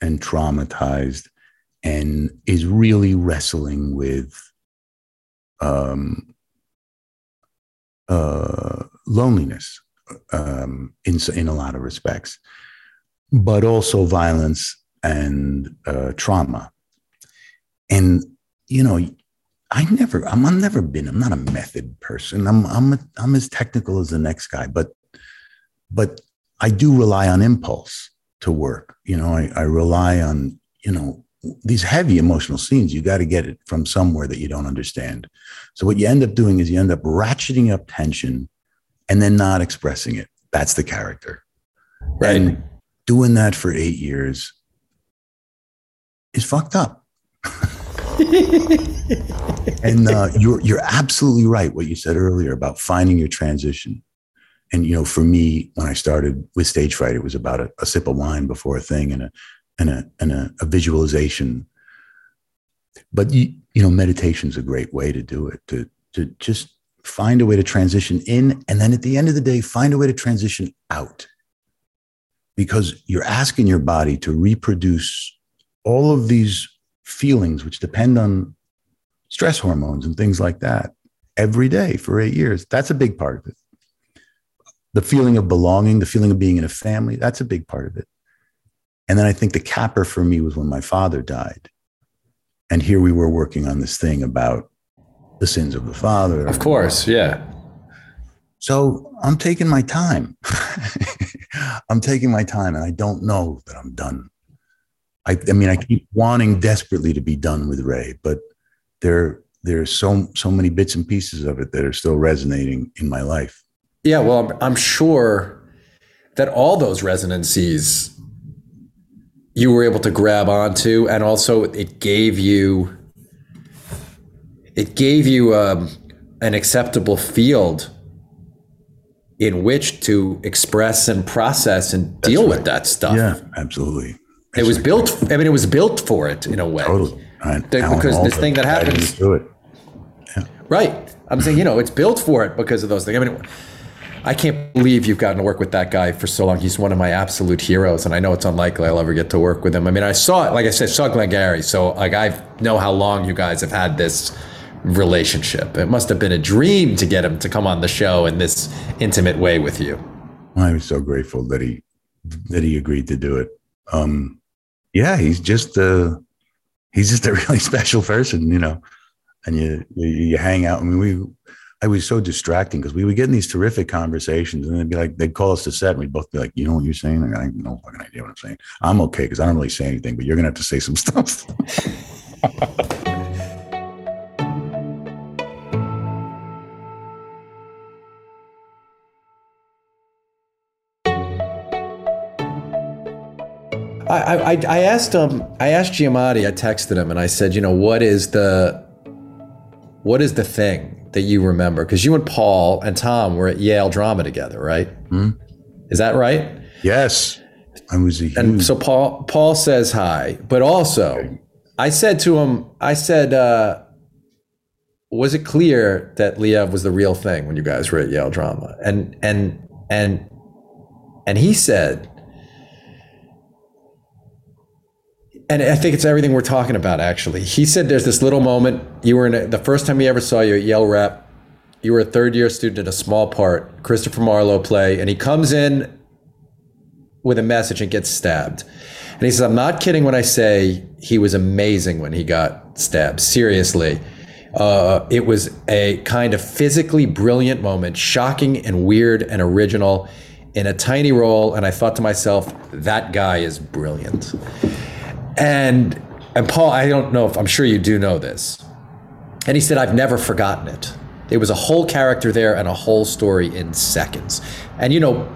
and traumatized and is really wrestling with um, uh, loneliness um, in, in a lot of respects, but also violence and uh, trauma. And, you know, I never, I'm, I've never been, I'm not a method person. I'm, I'm, a, I'm as technical as the next guy, but, but I do rely on impulse to work. You know, I, I rely on, you know, these heavy emotional scenes, you got to get it from somewhere that you don't understand. So what you end up doing is you end up ratcheting up tension and then not expressing it. That's the character. Right. And doing that for eight years is fucked up. and uh, you're you're absolutely right. What you said earlier about finding your transition and you know, for me, when I started with stage fright, it was about a, a sip of wine before a thing and a and a and a, a visualization. But you, you know, meditation's a great way to do it. To to just find a way to transition in, and then at the end of the day, find a way to transition out. Because you're asking your body to reproduce all of these feelings, which depend on stress hormones and things like that, every day for eight years. That's a big part of it the feeling of belonging, the feeling of being in a family, that's a big part of it. And then I think the capper for me was when my father died. And here we were working on this thing about the sins of the father. Of course, yeah. So I'm taking my time. I'm taking my time, and I don't know that I'm done. I, I mean, I keep wanting desperately to be done with Ray, but there there's so so many bits and pieces of it that are still resonating in my life. Yeah, well, I'm, I'm sure that all those resonancies you were able to grab onto, and also it gave you it gave you um, an acceptable field in which to express and process and deal right. with that stuff. Yeah, absolutely. It was built. I mean, it was built for it in a way. Totally. Right. Because this thing that happens. Do it. Yeah. Right. I'm saying, you know, it's built for it because of those things. I mean, I can't believe you've gotten to work with that guy for so long. He's one of my absolute heroes, and I know it's unlikely I'll ever get to work with him. I mean, I saw it, like I said, saw Glengarry, so like I know how long you guys have had this relationship. It must have been a dream to get him to come on the show in this intimate way with you. I was so grateful that he that he agreed to do it. Um, yeah, he's just a he's just a really special person, you know. And you you, you hang out. I mean, we I was so distracting because we would get in these terrific conversations and they'd be like, they'd call us to set and we'd both be like, you know what you're saying? Like, I have no fucking idea what I'm saying. I'm okay because I don't really say anything, but you're going to have to say some stuff. I, I, I asked him. I asked Giamatti, I texted him and I said, you know, what is the what is the thing that you remember? Because you and Paul and Tom were at Yale Drama together, right? Hmm? Is that right? Yes, I was a huge. And so Paul Paul says hi, but also I said to him, I said, uh, was it clear that Liev was the real thing when you guys were at Yale Drama? And and and and he said, and I think it's everything we're talking about. Actually, he said there's this little moment. You were in a, the first time he ever saw you at Yale Rep. You were a third year student in a small part, Christopher Marlowe play, and he comes in with a message and gets stabbed. And he says, I'm not kidding when I say he was amazing when he got stabbed. Seriously. Uh, it was a kind of physically brilliant moment, shocking and weird and original in a tiny role. And I thought to myself, that guy is brilliant. And and Paul, I don't know if I'm sure you do know this. And he said, I've never forgotten it. It was a whole character there and a whole story in seconds. And you know,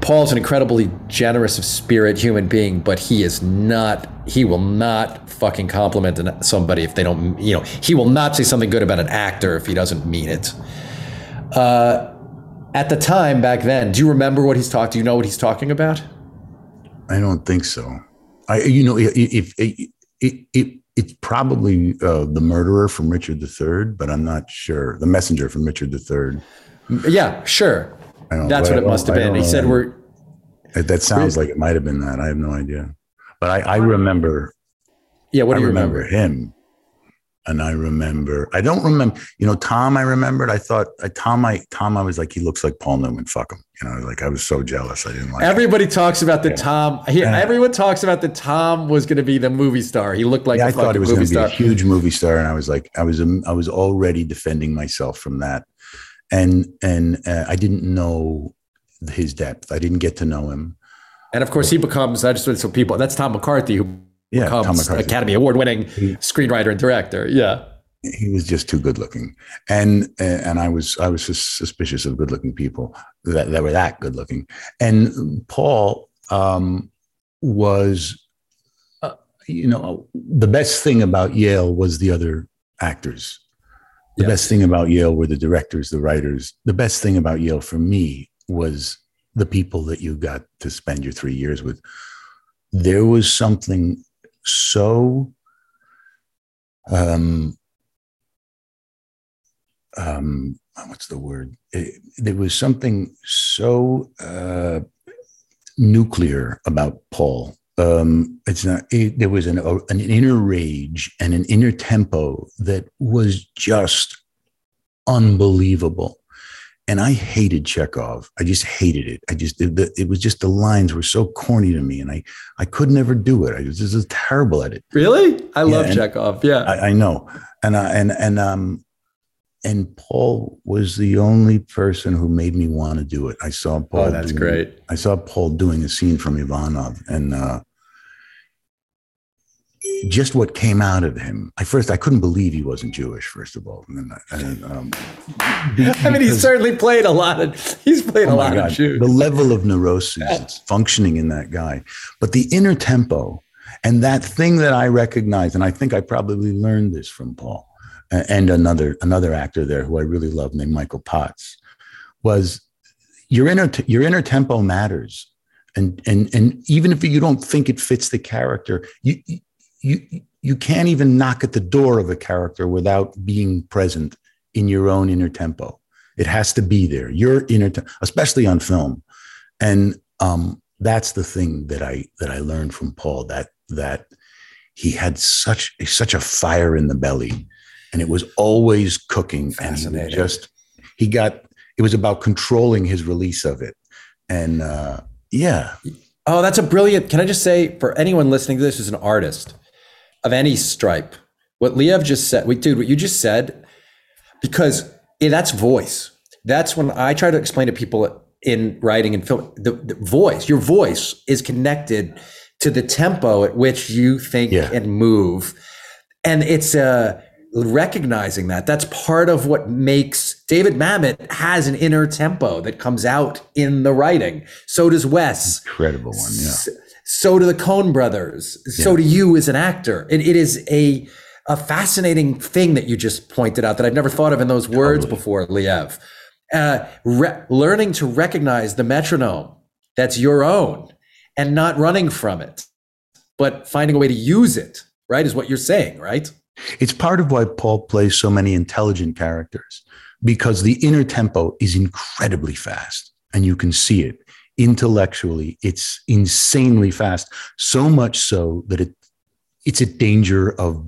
Paul's an incredibly generous of spirit human being, but he is not, he will not fucking compliment somebody if they don't, you know, he will not say something good about an actor if he doesn't mean it. Uh, at the time back then, do you remember what he's talking? Do you know what he's talking about? I don't think so. I, you know, if, if it, it, it's probably uh, the murderer from Richard III, but I'm not sure. The messenger from Richard III. Yeah, sure. That's what it must have been. He said we're. That sounds like it might have been that. I have no idea, but I, I remember. Yeah, what do I you remember, remember? him, and I remember. I don't remember. You know, Tom. I remembered. I thought I, Tom. I Tom. I was like, he looks like Paul Newman. Fuck him. You know, like I was so jealous. I didn't like. him. Everybody talks about the Yeah. Tom. He, Yeah. Everyone talks about the Tom was going to be the movie star. He looked like yeah, a I thought he was going to be a huge movie star, and I was like, I was, um, I was already defending myself from that, and and uh, I didn't know his depth. I didn't get to know him. And of course, he becomes. I just so people. That's Tom McCarthy who Yeah, Tom becomes McCarthy. Academy Award winning screenwriter and director. Yeah. he was just too good looking and and i was i was just suspicious of good looking people that, that were that good looking and paul um was uh, you know the best thing about yale was the other actors the Yeah. best thing about yale were the directors the writers the best thing about yale for me was the people that you got to spend your three years with there was something so um um what's the word? It- there was something so uh nuclear about paul. Um it's not it, there was an an inner rage and an inner tempo that was just unbelievable and i hated chekhov i just hated it i just it, the, it was just the lines were so corny to me and i i could never do it i was just terrible at it Really? I love and- Chekhov. Yeah. I, I know, and uh, and and um, and Paul was the only person who made me want to do it. I saw Paul. oh, that's doing- great. I saw Paul doing a scene from Ivanov, and uh, just what came out of him. I first I couldn't believe he wasn't Jewish. First of all, and, and, um, I mean, he's certainly played a lot of. He's played a Oh my lot God. of Jews. The level of neurosis that's functioning in that guy, but the inner tempo and that thing that I recognize, and I think I probably learned this from Paul and another another actor there who I really love named Michael Potts, was your inner your inner tempo matters, and and and even if you don't think it fits the character, you you you can't even knock at the door of a character without being present in your own inner tempo. It has to be there. Your inner, te- especially on film, and um, that's the thing that I that I learned from Paul. That that he had such such a fire in the belly, and it was always cooking. And he Fascinating. just he got it was about controlling his release of it, and uh, yeah, Oh, that's a brilliant. Can I just say for anyone listening to this who's an artist of any stripe, what Liev just said, wait, dude, what you just said, because that's voice. That's when I try to explain to people in writing and film, the, the voice, your voice is connected to the tempo at which you think Yeah. and move. And it's uh, recognizing that. That's part of what makes David Mamet has an inner tempo that comes out in the writing. So does Wes. incredible one. Yeah, So do the Coen brothers. So do you as an actor. It, it is a a fascinating thing that you just pointed out that I've never thought of in those words Totally. before, Liev. Uh, re- learning to recognize the metronome that's your own and not running from it, but finding a way to use it, right, is what you're saying, right? It's part of why Paul plays so many intelligent characters because the inner tempo is incredibly fast and you can see it intellectually. It's insanely fast, so much so that it it's a danger of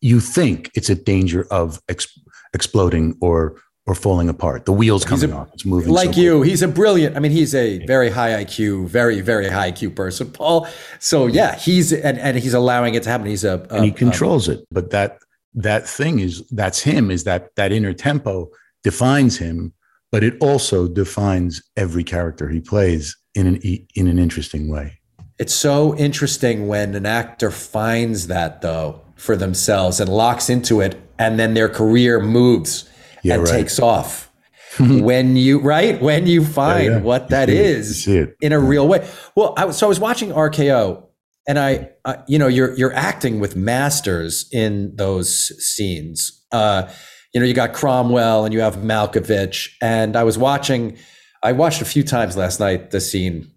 you think it's a danger of ex- exploding or or falling apart. The wheels coming a- off. It's moving like so you, he's a brilliant. I mean, he's a very high IQ, very very high IQ person, Paul. So yeah, he's and, and he's allowing it to happen. He's a, and he a- controls it. But that that thing is that's him. Is that that inner tempo defines him, but it also defines every character he plays in an in an interesting way. It's so interesting when an actor finds that though for themselves and locks into it, and then their career moves Yeah, and right. takes off. when you right when you find yeah. what You that is You see it. in a real way. Well, I, was- so I was watching RKO, and I, uh, you know, you're you're acting with masters in those scenes. Uh, you know, you got Cromwell and you have Malkovich, and I was watching. I watched a few times last night the scene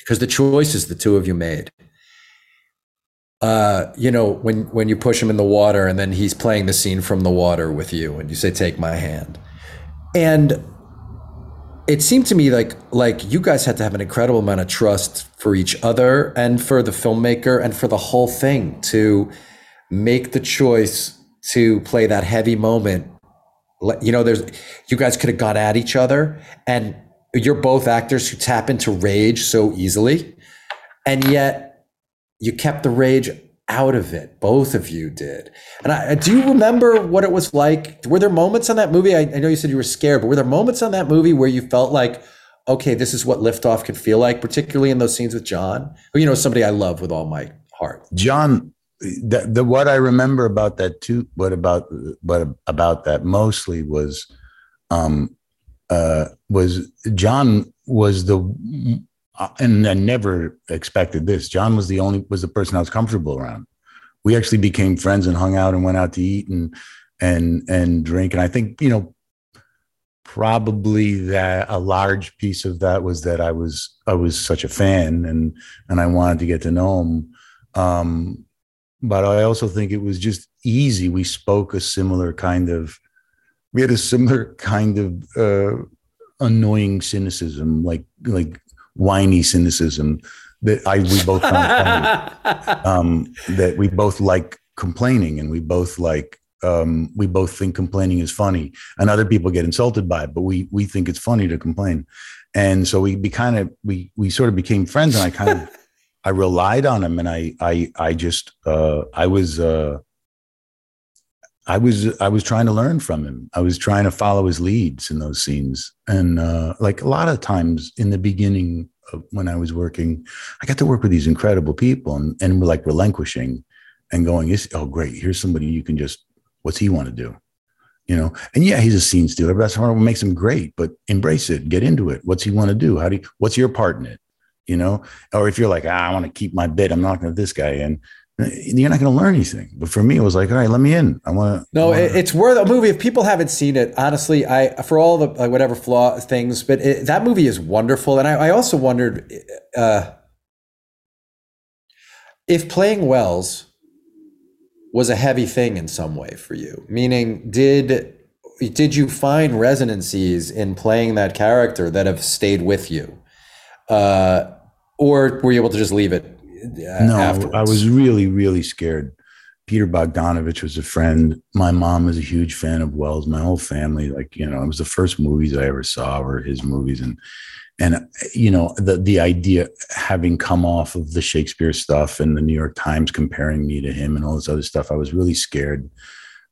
because the choices the two of you made. Uh, you know, when when you push him in the water, and then he's playing the scene from the water with you, and you say, "Take my hand," and it seemed to me like like you guys had to have an incredible amount of trust for each other and for the filmmaker and for the whole thing to make the choice to play that heavy moment. You know there's you guys could have gone at each other and you're both actors who tap into rage so easily and yet you kept the rage out of it. Both of you did. And I, do you remember what it was like? Were there moments on that movie I, I know you said you were scared but were there moments on that movie where you felt like okay this is what liftoff can feel like particularly in those scenes with john? Who you know somebody i love with all my heart. John, the, the what I remember about that too, what about what about that mostly was, um, uh, was John was the, and I never expected this. John was the only was the person I was comfortable around. We actually became friends and hung out and went out to eat and and and drink. And I think you know probably that a large piece of that was that I was I was such a fan and and I wanted to get to know him. Um, but I also think it was just easy. We spoke a similar kind of, we had a similar kind of uh, annoying cynicism, like like whiny cynicism that I we both found funny. Um, that we both like complaining, and we both like um, we both think complaining is funny, and other people get insulted by it, but we we think it's funny to complain, and so we be kind of we we sort of became friends, and I kind of. I relied on him and I I I just uh I was uh I was I was trying to learn from him. I was trying to follow his leads in those scenes. And uh like a lot of times in the beginning when I was working, I got to work with these incredible people and and we're like relinquishing and going, "Is oh great, here's somebody you can just what's he want to do?" You know, and yeah, he's a scene stealer, but that's what makes him great. But embrace it, get into it. What's he want to do? How do you, what's your part in it? You know or if you're like ah, i want to keep my bit i'm not going to this guy in you're not going to learn anything but for me it was like all right let me in i want to No, it, it's worth a movie. If people haven't seen it, honestly, I for all the like, whatever flaw things, but it, that movie is wonderful. And I, I also wondered uh, if playing Welles was a heavy thing in some way for you. Meaning, did did you find resonances in playing that character that have stayed with you, uh, or were you able to just leave it? uh, no afterwards? i was really really scared peter bogdanovich was a friend my mom was a huge fan of welles my whole family like you know it was the first movies i ever saw were his movies and and you know the the idea having come off of the shakespeare stuff and the new york times comparing me to him and all this other stuff i was really scared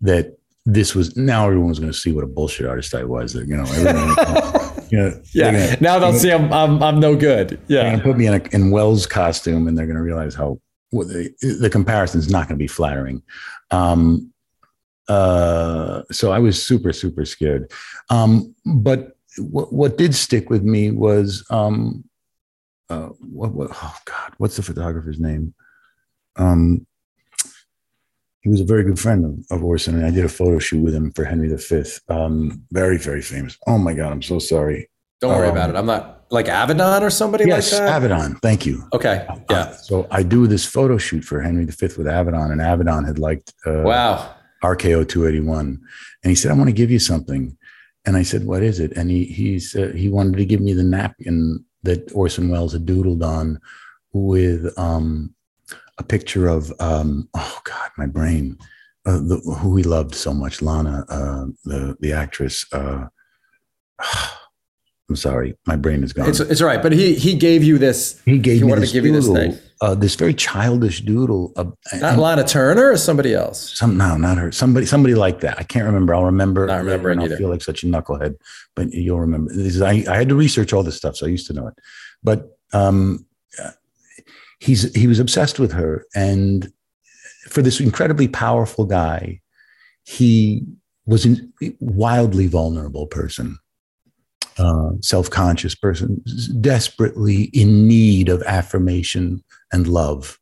that this was now everyone was going to see what a bullshit artist i was that you know everyone, know Yeah. gonna- now they'll see I'm I'm, I'm no good. Yeah. put me in a in Welles costume, and they're going to realize how well, the the comparison is not going to be flattering. Um, uh, so I was super super scared. Um, but what what did stick with me was um, uh, what, what, oh God, what's the photographer's name? Um, he was a very good friend of, Orson, and I did a photo shoot with him for Henry V. Um, very, very famous. Oh my God, I'm so sorry. Don't worry um, about it. I'm not like Avedon or somebody yes, like that. Avedon. Thank you. Okay. Yeah. Uh, so I do this photo shoot for Henry V with Avedon, and Avedon had liked uh, wow RKO 281, and he said, "I want to give you something." And I said, "What is it?" And he he's uh, he wanted to give me the napkin that Orson Welles had doodled on with um, a picture of um, oh god, my brain, uh, the, who we loved so much, Lana, uh, the the actress. Uh, I'm sorry, my brain is gone. It's, it's all right, but he he gave you this. He gave he me wanted this to give doodle, you this thing. Uh, this very childish doodle. Uh, not Lana Turner or somebody else. Some no, not her. Somebody somebody like that. I can't remember. I'll remember. Not remember it either. I feel like such a knucklehead, but you'll remember. This is, I I had to research all this stuff, so I used to know it. But um, he's he was obsessed with her, and for this incredibly powerful guy, he was a wildly vulnerable person uh, self conscious person, desperately in need of affirmation and love,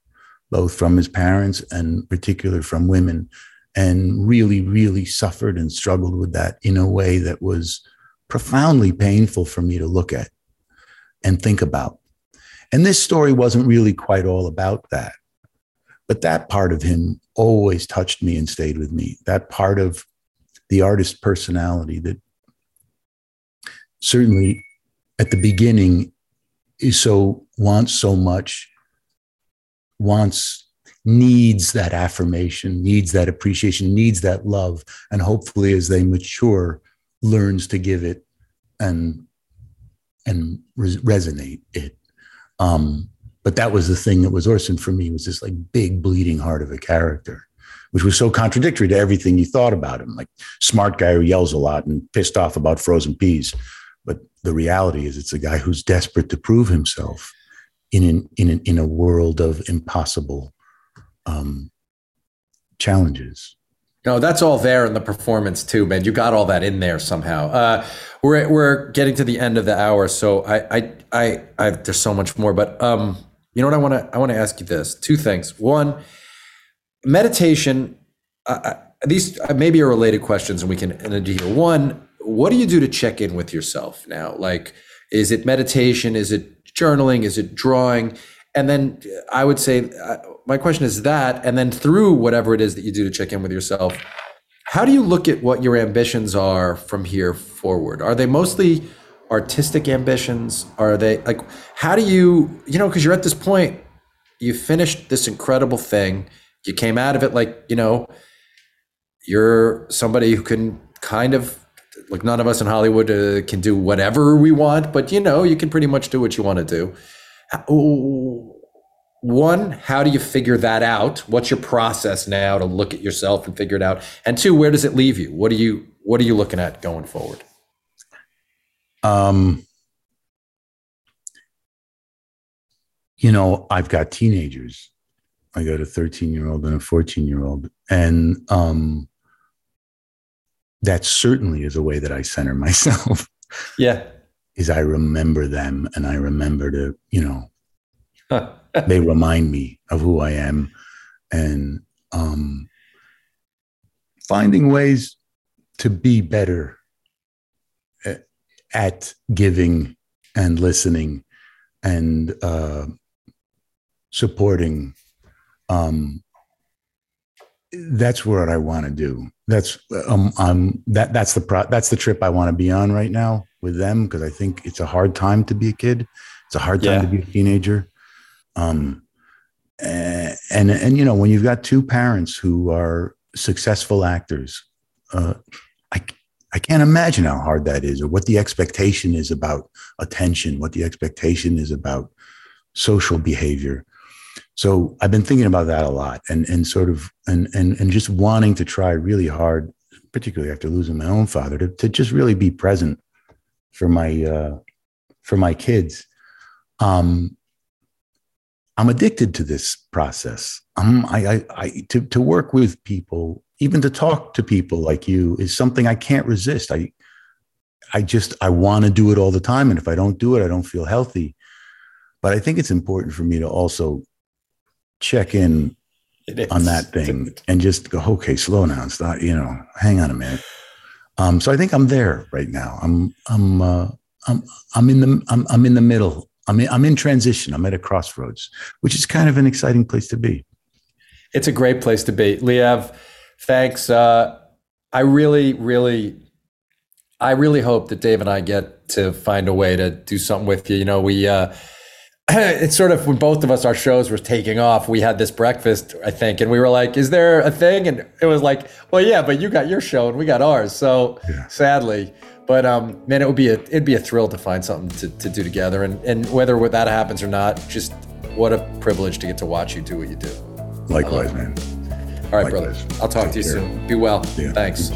both from his parents and particularly from women, and really, really suffered and struggled with that in a way that was profoundly painful for me to look at and think about. And this story wasn't really quite all about that. But that part of him always touched me and stayed with me. That part of the artist personality that certainly at the beginning is so wants so much wants needs that affirmation needs that appreciation needs that love and hopefully as they mature learns to give it and and res- resonate it um but that was the thing that was orson for me was this like big bleeding heart of a character which was so contradictory to everything you thought about him. Like smart guy who yells a lot and pissed off about frozen peas. But the reality is, it's a guy who's desperate to prove himself in an, in an, in a world of impossible um, challenges. No, that's all there in the performance too, man. You got all that in there somehow. Uh, we're we're getting to the end of the hour, so I I I, I there's so much more, but um, you know what I want to I want to ask you this two things. One, meditation. Uh, these maybe are related questions, and we can end here. One, what do you do to check in with yourself now? Like, is it meditation? Is it journaling? Is it drawing? And then I would say, uh, my question is that, and then through whatever it is that you do to check in with yourself, how do you look at what your ambitions are from here forward? Are they mostly artistic ambitions? Are they like, how do you, you know, because you're at this point, you finished this incredible thing, you came out of it like, you know, you're somebody who can kind of like none of us in Hollywood uh, can do whatever we want, but you know, you can pretty much do what you want to do. One, how do you figure that out? What's your process now to look at yourself and figure it out? And two, where does it leave you? What are you what are you looking at going forward? Um you know, I've got teenagers. I got a 13 year old and a 14 year old. And um that certainly is a way that I center myself. Yeah. Is I remember them and I remember to, you know, they remind me of who I am and um, finding ways to be better at giving and listening and uh, supporting um, that's what I want to do. That's um, um that that's the pro- that's the trip I want to be on right now with them because I think it's a hard time to be a kid. It's a hard time yeah. to be a teenager. Um, and, and and you know when you've got two parents who are successful actors, uh, I I can't imagine how hard that is, or what the expectation is about attention, what the expectation is about social behavior so I've been thinking about that a lot and and sort of and and and just wanting to try really hard, particularly after losing my own father, to, to just really be present for my uh, for my kids. Um, I'm addicted to this process. Um, I, I, I to to work with people, even to talk to people like you, is something I can't resist. I I just I want to do it all the time, and if I don't do it, I don't feel healthy. but I think it's important for me to also check in on that thing and just go, okay, slow down, stop, you know, hang on a minute. Um, so I think I'm there right now. I'm I'm uh, I'm I'm in the I'm I'm in the middle. I'm in, I'm in transition. I'm at a crossroads, which is kind of an exciting place to be. It's a great place to be, Liev. Thanks. Uh, I really, really, I really hope that Dave and I get to find a way to do something with you. You know, we. Uh, it's sort of when both of us our shows were taking off we had this breakfast i think and we were like is there a thing? And it was like well yeah but you got your show and we got ours. So yeah. sadly but um man it would be a it'd be a thrill to find something to, to do together. And and whether that happens or not just what a privilege to get to watch you do what you do. Likewise man. All right Likewise. brother i'll talk Take to you care. soon. Be well. Yeah, thanks